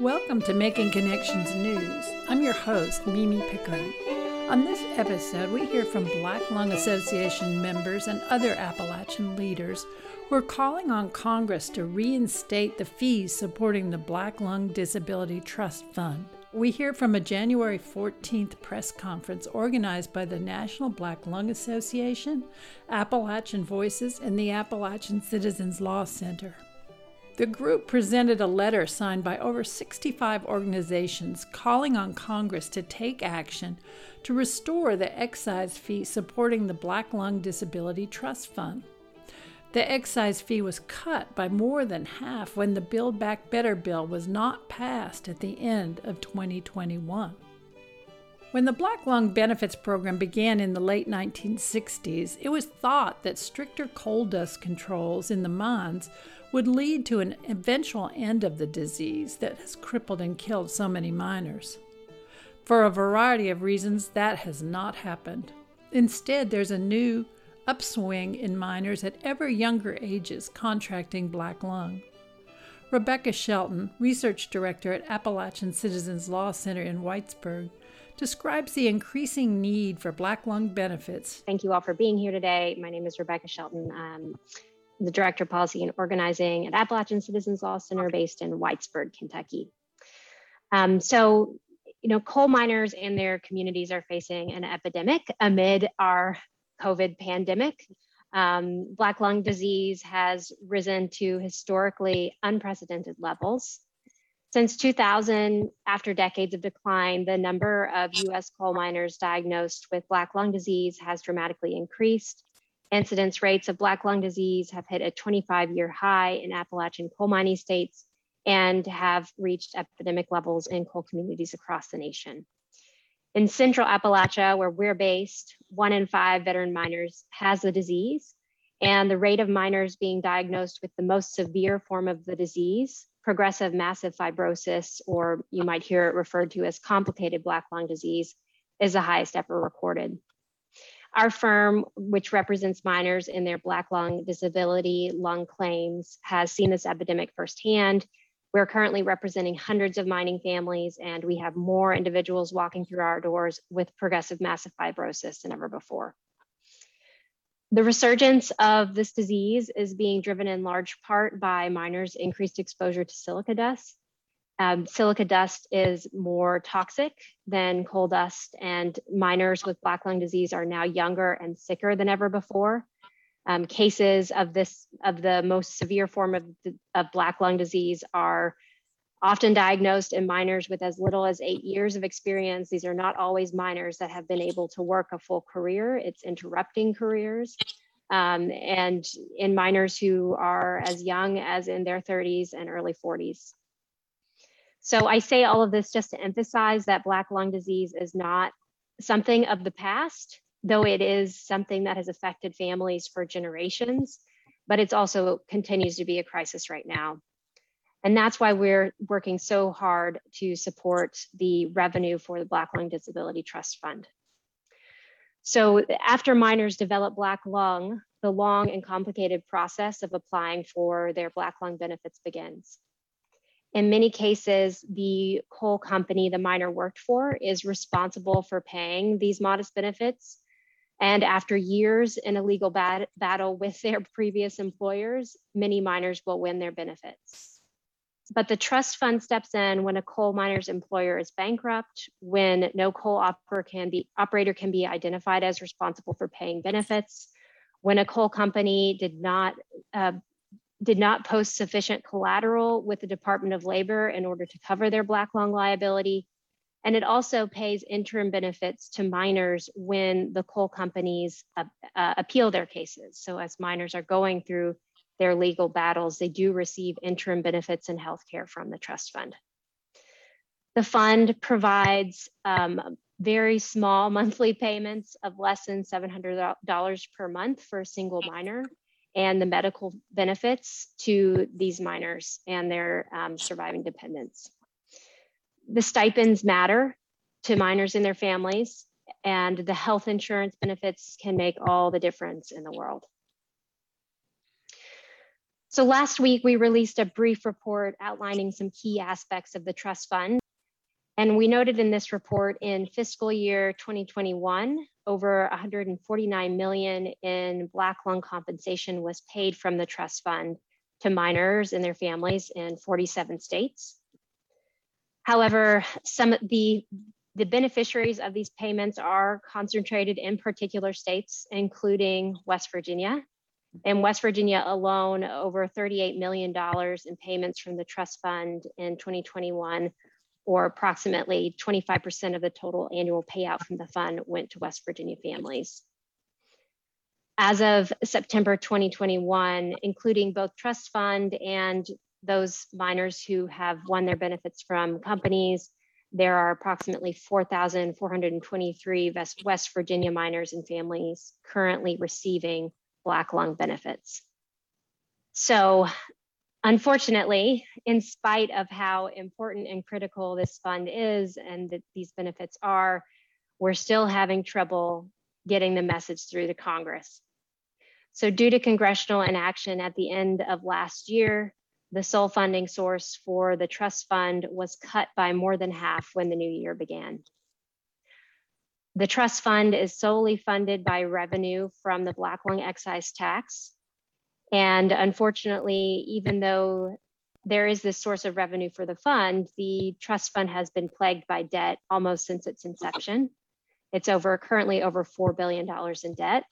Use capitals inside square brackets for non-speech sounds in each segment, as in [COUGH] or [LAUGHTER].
Welcome to Making Connections News. I'm your host, Mimi Pickering. On this episode, we hear from Black Lung Association members and other Appalachian leaders who are calling on Congress to reinstate the fees supporting the Black Lung Disability Trust Fund. We hear from a January 14th press conference organized by the National Black Lung Association, Appalachian Voices, and the Appalachian Citizens Law Center. The group presented a letter signed by over 65 organizations calling on Congress to take action to restore the excise fee supporting the Black Lung Disability Trust Fund. The excise fee was cut by more than half when the Build Back Better bill was not passed at the end of 2021. When the Black Lung Benefits Program began in the late 1960s, it was thought that stricter coal dust controls in the mines would lead to an eventual end of the disease that has crippled and killed so many miners. For a variety of reasons, that has not happened. Instead, there's a new upswing in miners at ever younger ages contracting black lung. Rebecca Shelton, research director at Appalachian Citizens Law Center in Whitesburg, describes the increasing need for black lung benefits. Thank you all for being here today. My name is Rebecca Shelton. Um, the Director of Policy and Organizing at Appalachian Citizens Law Center based in Whitesburg, Kentucky. Um, so, you know, coal miners and their communities are facing an epidemic amid our COVID pandemic. Um, black lung disease has risen to historically unprecedented levels. Since 2000, after decades of decline, the number of US coal miners diagnosed with black lung disease has dramatically increased. Incidence rates of Black lung disease have hit a 25 year high in Appalachian coal mining states and have reached epidemic levels in coal communities across the nation. In central Appalachia, where we're based, one in five veteran miners has the disease, and the rate of miners being diagnosed with the most severe form of the disease, progressive massive fibrosis, or you might hear it referred to as complicated Black lung disease, is the highest ever recorded. Our firm, which represents miners in their Black lung disability lung claims, has seen this epidemic firsthand. We're currently representing hundreds of mining families, and we have more individuals walking through our doors with progressive massive fibrosis than ever before. The resurgence of this disease is being driven in large part by miners' increased exposure to silica dust um, silica dust is more toxic than coal dust, and miners with black lung disease are now younger and sicker than ever before. Um, cases of this of the most severe form of, of black lung disease are often diagnosed in miners with as little as eight years of experience. These are not always miners that have been able to work a full career. It's interrupting careers. Um, and in miners who are as young as in their 30s and early 40s. So I say all of this just to emphasize that Black lung disease is not something of the past, though it is something that has affected families for generations, but it's also continues to be a crisis right now. And that's why we're working so hard to support the revenue for the Black Lung Disability Trust Fund. So after miners develop Black lung, the long and complicated process of applying for their Black lung benefits begins. In many cases, the coal company the miner worked for is responsible for paying these modest benefits. And after years in a legal bat- battle with their previous employers, many miners will win their benefits. But the trust fund steps in when a coal miner's employer is bankrupt, when no coal operator can be, operator can be identified as responsible for paying benefits, when a coal company did not uh, did not post sufficient collateral with the Department of Labor in order to cover their Black lung liability. And it also pays interim benefits to miners when the coal companies uh, uh, appeal their cases. So, as miners are going through their legal battles, they do receive interim benefits and health care from the trust fund. The fund provides um, very small monthly payments of less than $700 per month for a single miner and the medical benefits to these miners and their um, surviving dependents. The stipends matter to miners and their families, and the health insurance benefits can make all the difference in the world. So last week, we released a brief report outlining some key aspects of the trust fund. And we noted in this report in fiscal year 2021, over 149 million in black lung compensation was paid from the trust fund to miners and their families in 47 states. However, some of the the beneficiaries of these payments are concentrated in particular states, including West Virginia. In West Virginia alone, over $38 million in payments from the trust fund in 2021 or approximately 25% of the total annual payout from the fund went to West Virginia families. As of September 2021, including both trust fund and those miners who have won their benefits from companies, there are approximately 4,423 West Virginia miners and families currently receiving Black lung benefits. So Unfortunately, in spite of how important and critical this fund is and that these benefits are, we're still having trouble getting the message through to Congress. So due to congressional inaction at the end of last year, the sole funding source for the trust fund was cut by more than half when the new year began. The trust fund is solely funded by revenue from the Black Lung excise tax, and unfortunately, even though there is this source of revenue for the fund, the trust fund has been plagued by debt almost since its inception. It's over currently over $4 billion in debt.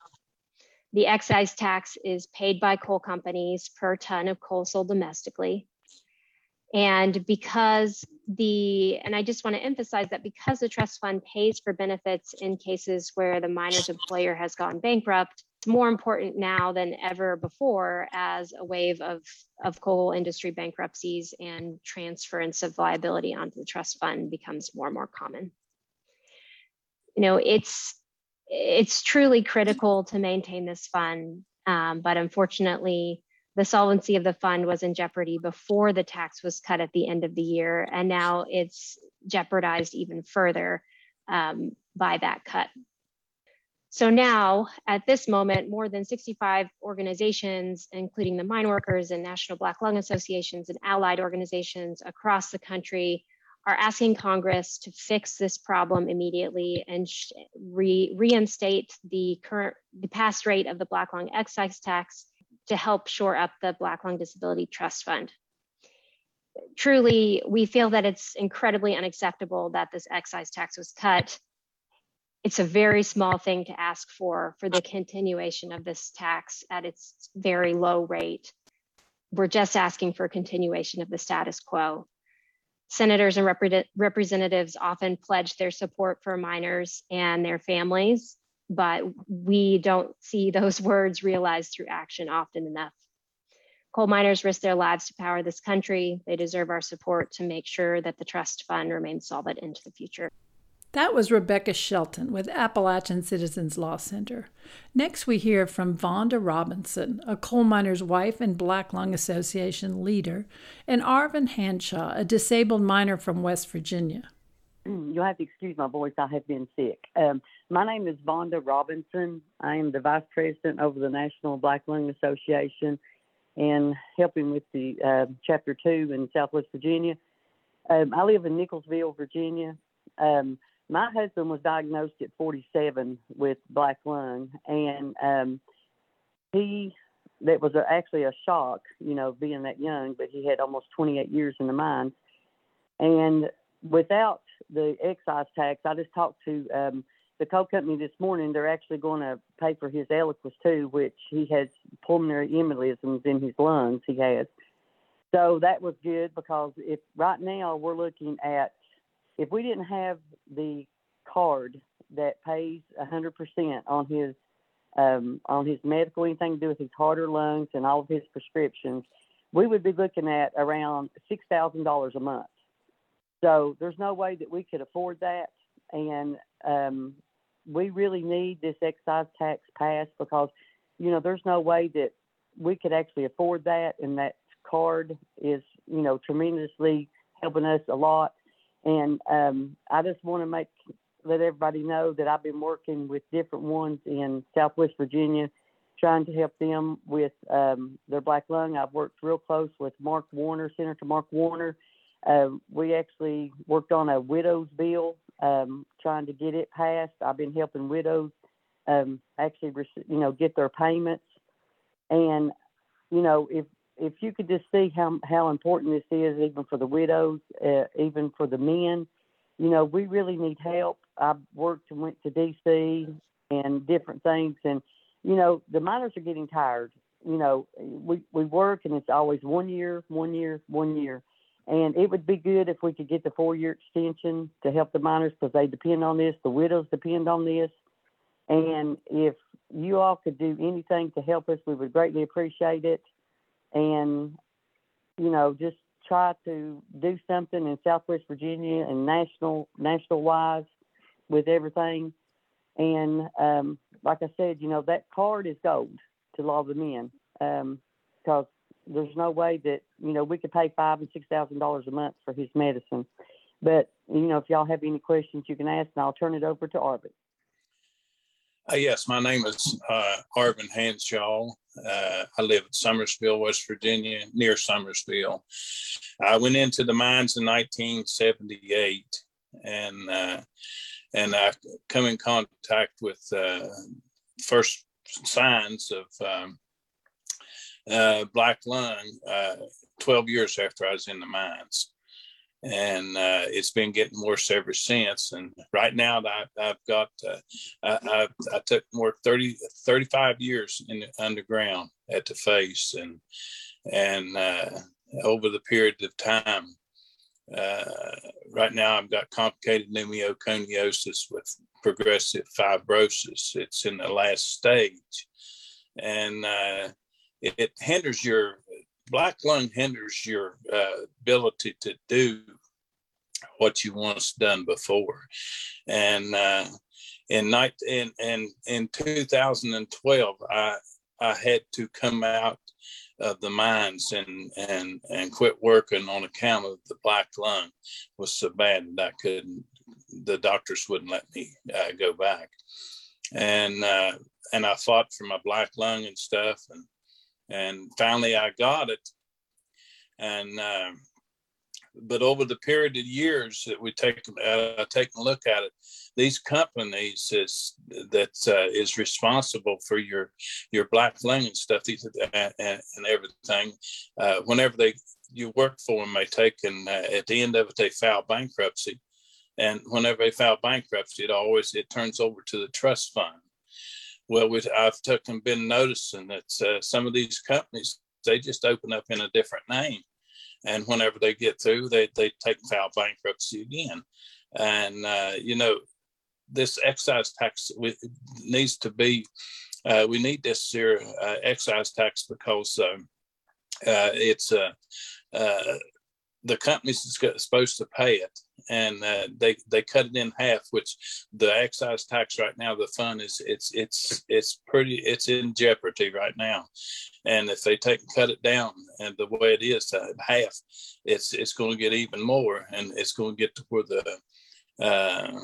The excise tax is paid by coal companies per ton of coal sold domestically. And because the, and I just want to emphasize that because the trust fund pays for benefits in cases where the miner's employer has gone bankrupt, it's more important now than ever before as a wave of, of coal industry bankruptcies and transference of liability onto the trust fund becomes more and more common. You know, it's it's truly critical to maintain this fund, um, but unfortunately, the solvency of the fund was in jeopardy before the tax was cut at the end of the year, and now it's jeopardized even further um, by that cut. So now, at this moment, more than 65 organizations, including the mine workers and National Black Lung Associations and allied organizations across the country, are asking Congress to fix this problem immediately and re reinstate the current, the past rate of the Black Lung excise tax to help shore up the Black Lung Disability Trust Fund. Truly, we feel that it's incredibly unacceptable that this excise tax was cut it's a very small thing to ask for for the continuation of this tax at its very low rate. We're just asking for a continuation of the status quo. Senators and rep- representatives often pledge their support for miners and their families, but we don't see those [LAUGHS] words realized through action often enough. Coal miners risk their lives to power this country. They deserve our support to make sure that the trust fund remains solvent into the future. That was Rebecca Shelton with Appalachian Citizens Law Center. Next, we hear from Vonda Robinson, a coal miner's wife and Black Lung Association leader, and Arvin Hanshaw, a disabled miner from West Virginia. You'll have to excuse my voice. I have been sick. Um, my name is Vonda Robinson. I am the vice president over the National Black Lung Association and helping with the uh, Chapter 2 in Southwest Virginia. Um, I live in Nickelsville, Virginia. Um, my husband was diagnosed at 47 with black lung, and um, he that was a, actually a shock, you know, being that young. But he had almost 28 years in the mines, and without the excise tax, I just talked to um, the coal company this morning. They're actually going to pay for his Eliquis too, which he has pulmonary embolisms in his lungs. He has. So that was good because if right now we're looking at if we didn't have the card that pays a 100% on his um, on his medical, anything to do with his heart or lungs, and all of his prescriptions, we would be looking at around six thousand dollars a month. So there's no way that we could afford that, and um, we really need this excise tax passed because, you know, there's no way that we could actually afford that, and that card is, you know, tremendously helping us a lot. And um, I just want to make let everybody know that I've been working with different ones in Southwest Virginia, trying to help them with um, their black lung. I've worked real close with Mark Warner, Senator Mark Warner. Uh, we actually worked on a widows bill, um, trying to get it passed. I've been helping widows um, actually, you know, get their payments. And you know, if if you could just see how how important this is, even for the widows, uh, even for the men, you know, we really need help. I worked and went to DC and different things, and you know, the miners are getting tired. You know, we we work and it's always one year, one year, one year. And it would be good if we could get the four year extension to help the miners because they depend on this. The widows depend on this. And if you all could do anything to help us, we would greatly appreciate it. And, you know, just try to do something in Southwest Virginia and national national wise with everything. And um, like I said, you know, that card is gold to of the men because um, there's no way that, you know, we could pay five and six thousand dollars a month for his medicine. But, you know, if y'all have any questions, you can ask and I'll turn it over to Arvin. Uh, yes, my name is uh, Arvin Hanshaw. Uh, I live in Summersville, West Virginia, near Summersville. I went into the mines in 1978, and uh, and I come in contact with uh, first signs of um, uh, black lung uh, 12 years after I was in the mines. And uh, it's been getting worse ever since. And right now, I, have got, uh, I, I, took more 30, 35 years in the underground at the face. And, and uh, over the period of time, uh, right now, I've got complicated pneumoconiosis with progressive fibrosis. It's in the last stage, and uh, it, hinders your black lung hinders your uh, ability to do what you once done before. And uh, in night in, in in 2012, I I had to come out of the mines and and and quit working on account of the black lung was so bad that I couldn't. The doctors wouldn't let me uh, go back, and uh, and I fought for my black lung and stuff, and and finally I got it, and. Uh, but over the period of years that we take uh, take a look at it, these companies is that uh, is responsible for your your black lung and stuff these, and, and everything. Uh, whenever they you work for them, they take and uh, at the end of it they file bankruptcy, and whenever they file bankruptcy, it always it turns over to the trust fund. Well, we, I've taken been noticing that uh, some of these companies they just open up in a different name and whenever they get through, they they take file bankruptcy again. And uh, you know, this excise tax needs to be. Uh, we need this here uh, excise tax because um, uh, it's uh, the companies is supposed to pay it, and uh, they they cut it in half. Which the excise tax right now, the fund is it's it's it's pretty it's in jeopardy right now, and if they take and cut it down and the way it is to half, it's it's going to get even more, and it's going to get to where the uh,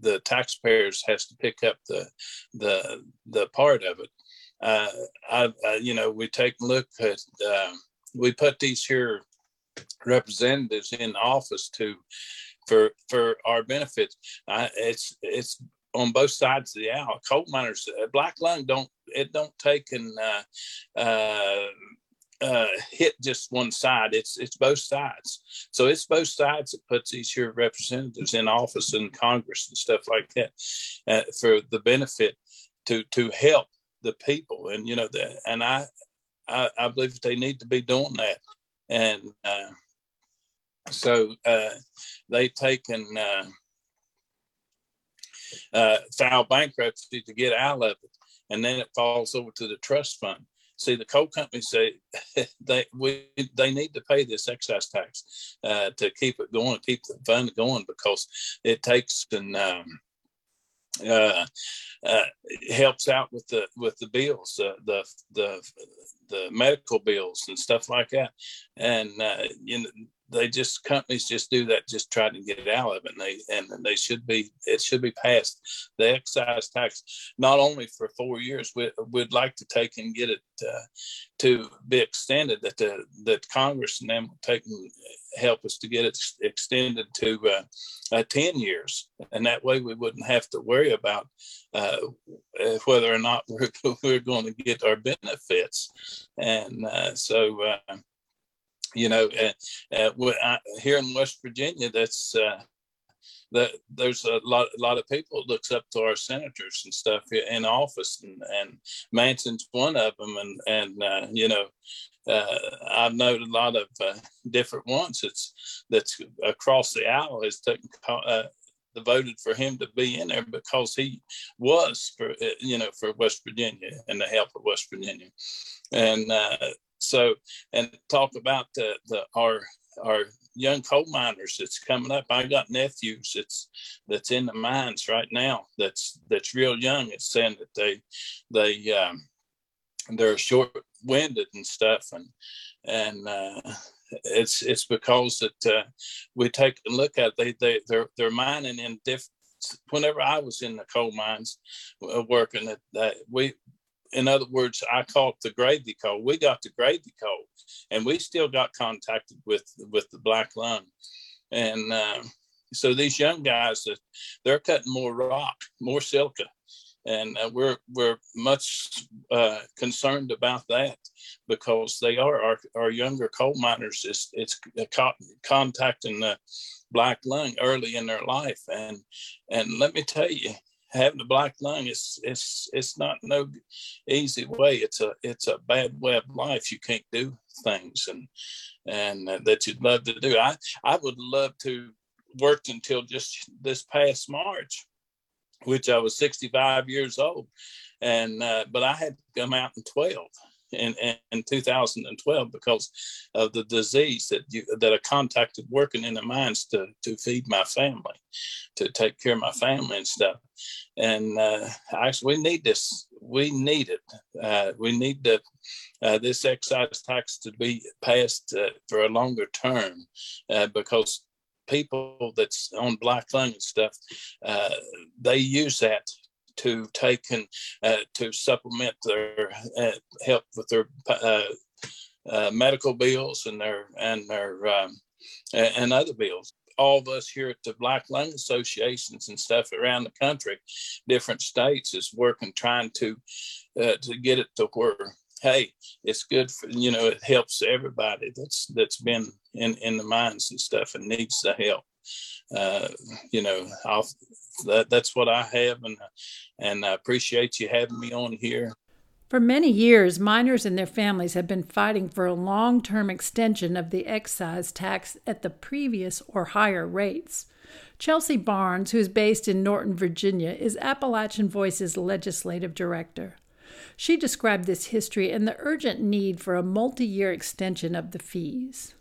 the taxpayers has to pick up the the the part of it. Uh, I, I, you know we take a look at uh, we put these here representatives in office to for for our benefits. It's it's on both sides of the aisle. Coal miners, uh, black lung don't it don't take and uh, uh, uh, hit just one side. It's it's both sides. So it's both sides that puts these here representatives in office in Congress and stuff like that uh, for the benefit to to help the people. And you know that, and I, I I believe they need to be doing that and uh, so uh, they taken uh, uh, file bankruptcy to get out of it, and then it falls over to the trust fund. See, the coal companies say [LAUGHS] they we they need to pay this excise tax uh, to keep it going, keep the fund going, because it takes and um, uh, uh, helps out with the with the bills, uh, the the the medical bills and stuff like that. And uh, you know, they just companies just do that, just try to get out of it. And they and they should be it should be passed. The excise tax not only for four years, we, would like to take and get it uh, to be extended. That the that Congress and them will take and help us to get it extended to uh, uh, ten years, and that way we wouldn't have to worry about uh, whether or not [LAUGHS] we're we're going to get our benefits. And uh, so uh, you know, uh, uh, here in West Virginia, that's uh, that there's a lot, a lot of people looks up to our senators and stuff in office, and, and Manchin's one of them, and and uh, you know, uh, I've known a lot of uh, different ones that's that's across the aisle has taken uh, voted for him to be in there because he was for uh, you know for West Virginia and the help of West Virginia, and uh, so and talk about the, the our our young coal miners that's coming up. I got nephews that's that's in the mines right now. That's that's real young. It's saying that they they um, they're short winded and stuff, and and uh, it's it's because that uh, we take a look at they they they're they're mining in different. Whenever I was in the coal mines uh, working, at that we in other words, I call the gravy coal. We got the gravy coal, and we still got contacted with with the black lung, and uh, so these young guys that they're cutting more rock, more silica, and uh, we're we're much uh, concerned about that because they are our, our younger coal miners. It's it's contacting the black lung early in their life, and and let me tell you, having a black lung is it's it's not no easy way. It's a it's a bad way of life. You can't do things and and uh, that you'd love to do. I I would love to worked until just this past March, which I was 65 years old, and uh, but I had to come out in 12 in, in 2012 because of the disease that you that I contacted working in the mines to to feed my family, to take care of my family and stuff. And uh, actually, we need this. We need it. Uh, we need the uh, this excise tax to be passed uh, for a longer term uh, because people that's on black lung and stuff, uh, they use that to take and uh, to supplement their uh, help with their uh, medical bills and their and their um, and other bills. All of us here at the Black Lung Associations and stuff around the country, different states, is working trying to uh, to get it to where hey, it's good for you know it helps everybody that's that's been in in the mines and stuff and needs the help. Uh, you know, I'll, that that's what I have, and and I appreciate you having me on here. For many years, miners and their families have been fighting for a long term extension of the excise tax at the previous or higher rates. Chelsea Barnes, who is based in Norton, Virginia, is Appalachian Voice's legislative director. She described this history and the urgent need for a multi year extension of the fees.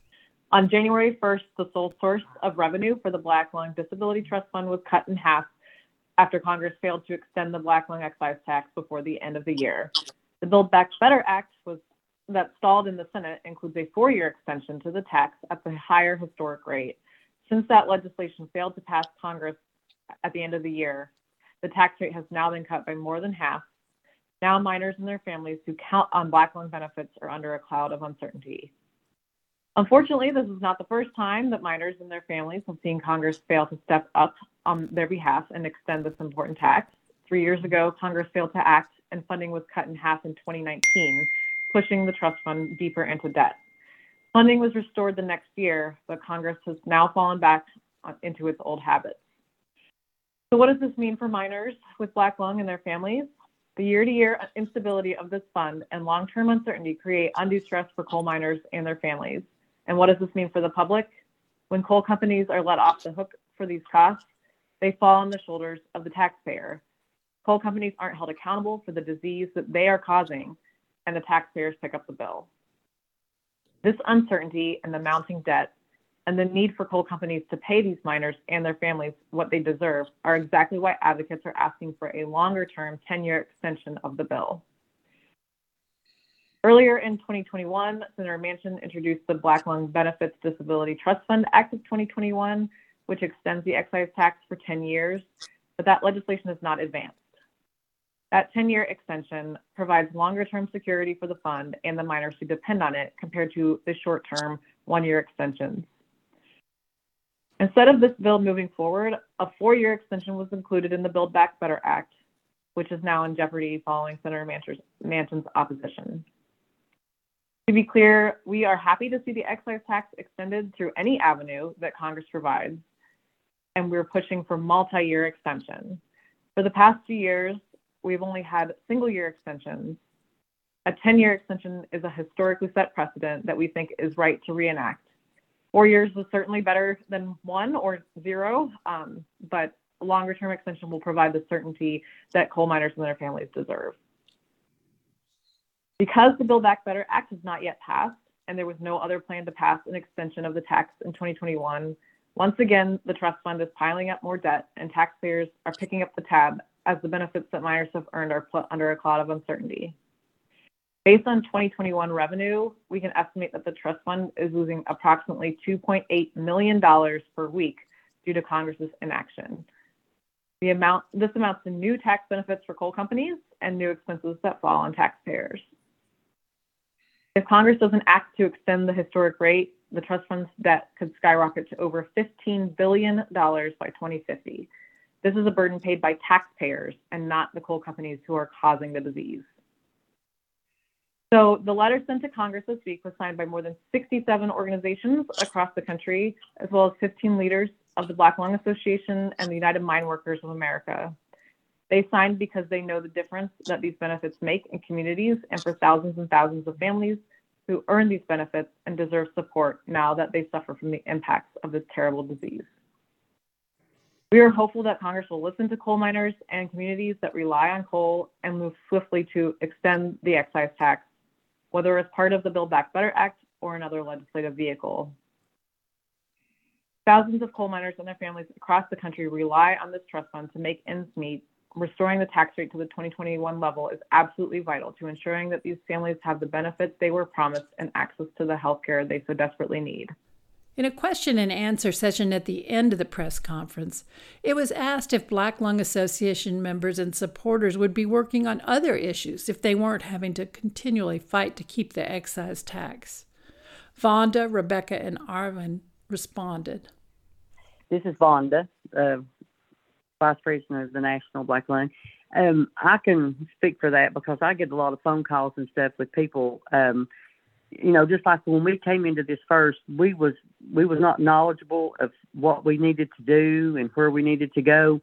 On January 1st, the sole source of revenue for the Black Lung Disability Trust Fund was cut in half after Congress failed to extend the Black Lung excise tax before the end of the year. The Build Back Better Act was that stalled in the Senate includes a four-year extension to the tax at the higher historic rate. Since that legislation failed to pass Congress at the end of the year, the tax rate has now been cut by more than half. Now miners and their families who count on Black Lung benefits are under a cloud of uncertainty. Unfortunately, this is not the first time that miners and their families have seen Congress fail to step up on their behalf and extend this important tax. Three years ago, Congress failed to act and funding was cut in half in 2019, pushing the trust fund deeper into debt. Funding was restored the next year, but Congress has now fallen back into its old habits. So, what does this mean for miners with Black lung and their families? The year to year instability of this fund and long term uncertainty create undue stress for coal miners and their families. And what does this mean for the public? When coal companies are let off the hook for these costs, they fall on the shoulders of the taxpayer. Coal companies aren't held accountable for the disease that they are causing, and the taxpayers pick up the bill. This uncertainty and the mounting debt and the need for coal companies to pay these miners and their families what they deserve are exactly why advocates are asking for a longer term 10 year extension of the bill. Earlier in 2021, Senator Manchin introduced the Black Lung Benefits Disability Trust Fund Act of 2021, which extends the excise tax for 10 years, but that legislation is not advanced. That 10-year extension provides longer-term security for the fund and the miners who depend on it compared to the short-term one-year extensions. Instead of this bill moving forward, a four-year extension was included in the Build Back Better Act, which is now in jeopardy following Senator Manchin's opposition. To be clear, we are happy to see the excise tax extended through any avenue that Congress provides, and we're pushing for multi-year extension. For the past few years, we've only had single-year extensions. A 10-year extension is a historically set precedent that we think is right to reenact. Four years is certainly better than one or zero, um, but a longer-term extension will provide the certainty that coal miners and their families deserve. Because the Build Back Better Act has not yet passed, and there was no other plan to pass an extension of the tax in 2021, once again, the trust fund is piling up more debt and taxpayers are picking up the tab as the benefits that miners have earned are put under a cloud of uncertainty. Based on 2021 revenue, we can estimate that the trust fund is losing approximately $2.8 million per week due to Congress's inaction. The amount, this amounts to new tax benefits for coal companies and new expenses that fall on taxpayers. If Congress doesn't act to extend the historic rate, the trust fund's debt could skyrocket to over $15 billion by 2050. This is a burden paid by taxpayers and not the coal companies who are causing the disease. So the letter sent to Congress this week was signed by more than 67 organizations across the country, as well as 15 leaders of the Black Lung Association and the United Mine Workers of America. They signed because they know the difference that these benefits make in communities and for thousands and thousands of families who earn these benefits and deserve support now that they suffer from the impacts of this terrible disease. We are hopeful that Congress will listen to coal miners and communities that rely on coal and move swiftly to extend the excise tax, whether as part of the Build Back Better Act or another legislative vehicle. Thousands of coal miners and their families across the country rely on this trust fund to make ends meet. Restoring the tax rate to the 2021 level is absolutely vital to ensuring that these families have the benefits they were promised and access to the health care they so desperately need. In a question and answer session at the end of the press conference, it was asked if Black Lung Association members and supporters would be working on other issues if they weren't having to continually fight to keep the excise tax. Vonda, Rebecca, and Arvin responded. This is Vonda, uh, Vice President of the National Black Lung. Um, I can speak for that because I get a lot of phone calls and stuff with people um, you know, just like when we came into this first, we was we was not knowledgeable of what we needed to do and where we needed to go.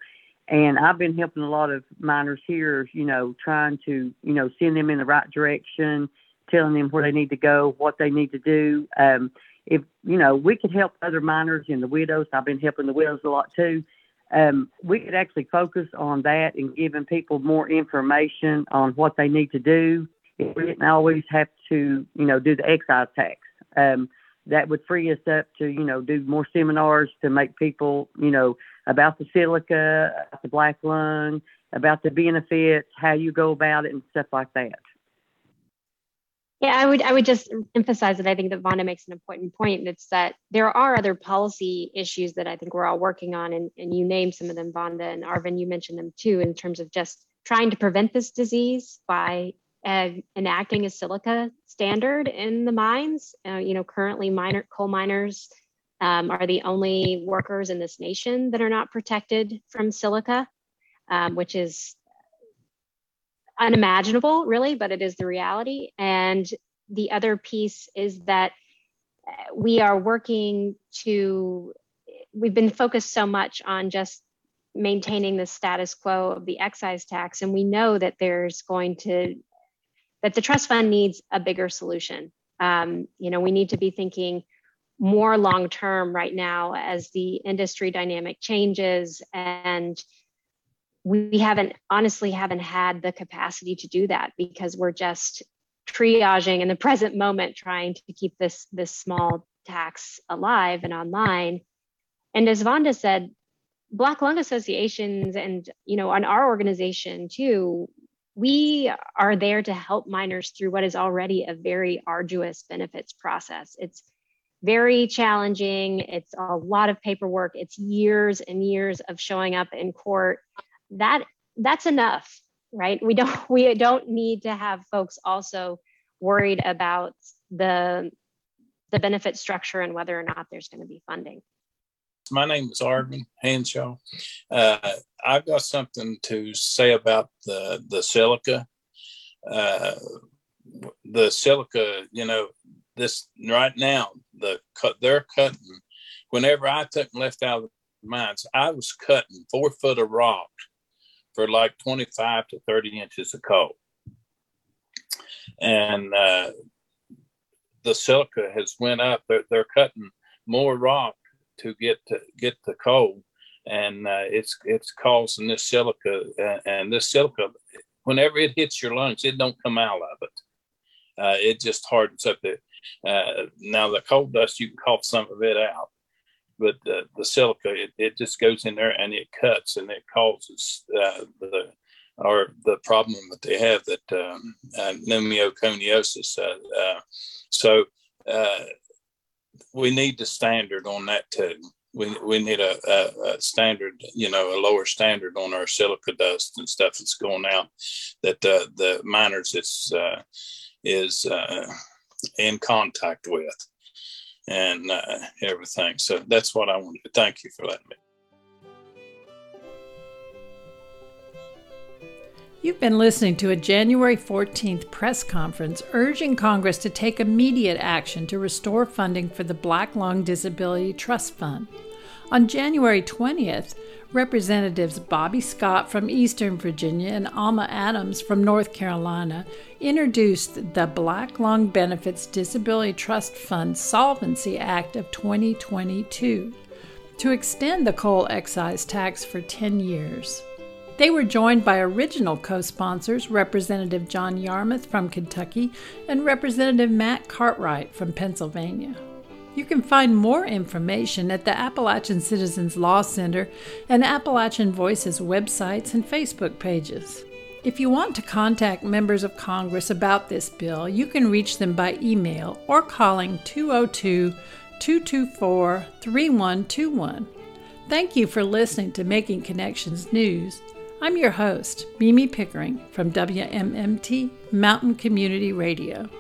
And I've been helping a lot of miners here, you know, trying to, you know, send them in the right direction, telling them where they need to go, what they need to do. Um, if you know, we could help other miners and the widows. I've been helping the widows a lot too. Um, we could actually focus on that and giving people more information on what they need to do we didn't always have to, you know, do the excise tax. Um, that would free us up to, you know, do more seminars to make people, you know, about the silica, about the black lung, about the benefits, how you go about it, and stuff like that. Yeah, I would I would just emphasize that I think that Vonda makes an important point. It's that there are other policy issues that I think we're all working on, and, and you named some of them, Vonda and Arvin, you mentioned them too, in terms of just trying to prevent this disease by uh, enacting a silica standard in the mines. Uh, you know, currently miner, coal miners um, are the only workers in this nation that are not protected from silica, um, which is unimaginable, really, but it is the reality. And the other piece is that uh, we are working to, we've been focused so much on just maintaining the status quo of the excise tax. And we know that there's going to that the trust fund needs a bigger solution. Um, you know, we need to be thinking more long term right now as the industry dynamic changes and we haven't honestly haven't had the capacity to do that because we're just triaging in the [LAUGHS] present moment trying to keep this this small tax alive and online and as vonda said black lung associations and you know on our organization too we are there to help miners through what is already a very arduous benefits process. It's very challenging. It's a lot of paperwork. It's years and years of showing up in court. That that's enough, right? We don't [LAUGHS] we don't need to have folks also worried about the the benefit structure and whether or not there's going to be funding. My name is Arvin Hanshaw. Uh, I've got something to say about the the silica. Uh, the silica, you know, this right now, the cut they're cutting. Whenever I took and left out of the mines, I was cutting four foot of rock for like 25 to 30 inches of coal. And uh, the silica has went up. They're, they're cutting more rock to get to get the coal, and uh, it's it's causing this silica. Uh, and this silica, whenever it hits your lungs, it don't come out of it. Uh, it just hardens up. The, uh, now the coal dust, you can cough some of it out, but the, the silica, it, it just goes in there and it cuts and it causes uh, the or the problem that they have that um, uh, pneumoconiosis. Uh, uh, so uh, we need the standard on that too. We, we need a, a, a, standard, you know, a lower standard on our silica dust and stuff that's going out that uh, the miners is is in contact with and uh, everything. So that's what I wanted to thank you for letting me. You've been listening to a January 14th press conference urging Congress to take immediate action to restore funding for the Black Lung Disability Trust Fund. On January 20th, Representatives Bobby Scott from Eastern Virginia and Alma Adams from North Carolina introduced the Black Lung Benefits Disability Trust Fund Solvency Act of 2022 to extend the coal excise tax for 10 years. They were joined by original co sponsors Representative John Yarmuth from Kentucky and Representative Matt Cartwright from Pennsylvania. You can find more information at the Appalachian Citizens Law Center and Appalachian Voices websites and Facebook pages. If you want to contact members of Congress about this bill, you can reach them by email or calling 202 224 3121. Thank you for listening to Making Connections News. I'm your host, Mimi Pickering from WMMT Mountain Community Radio.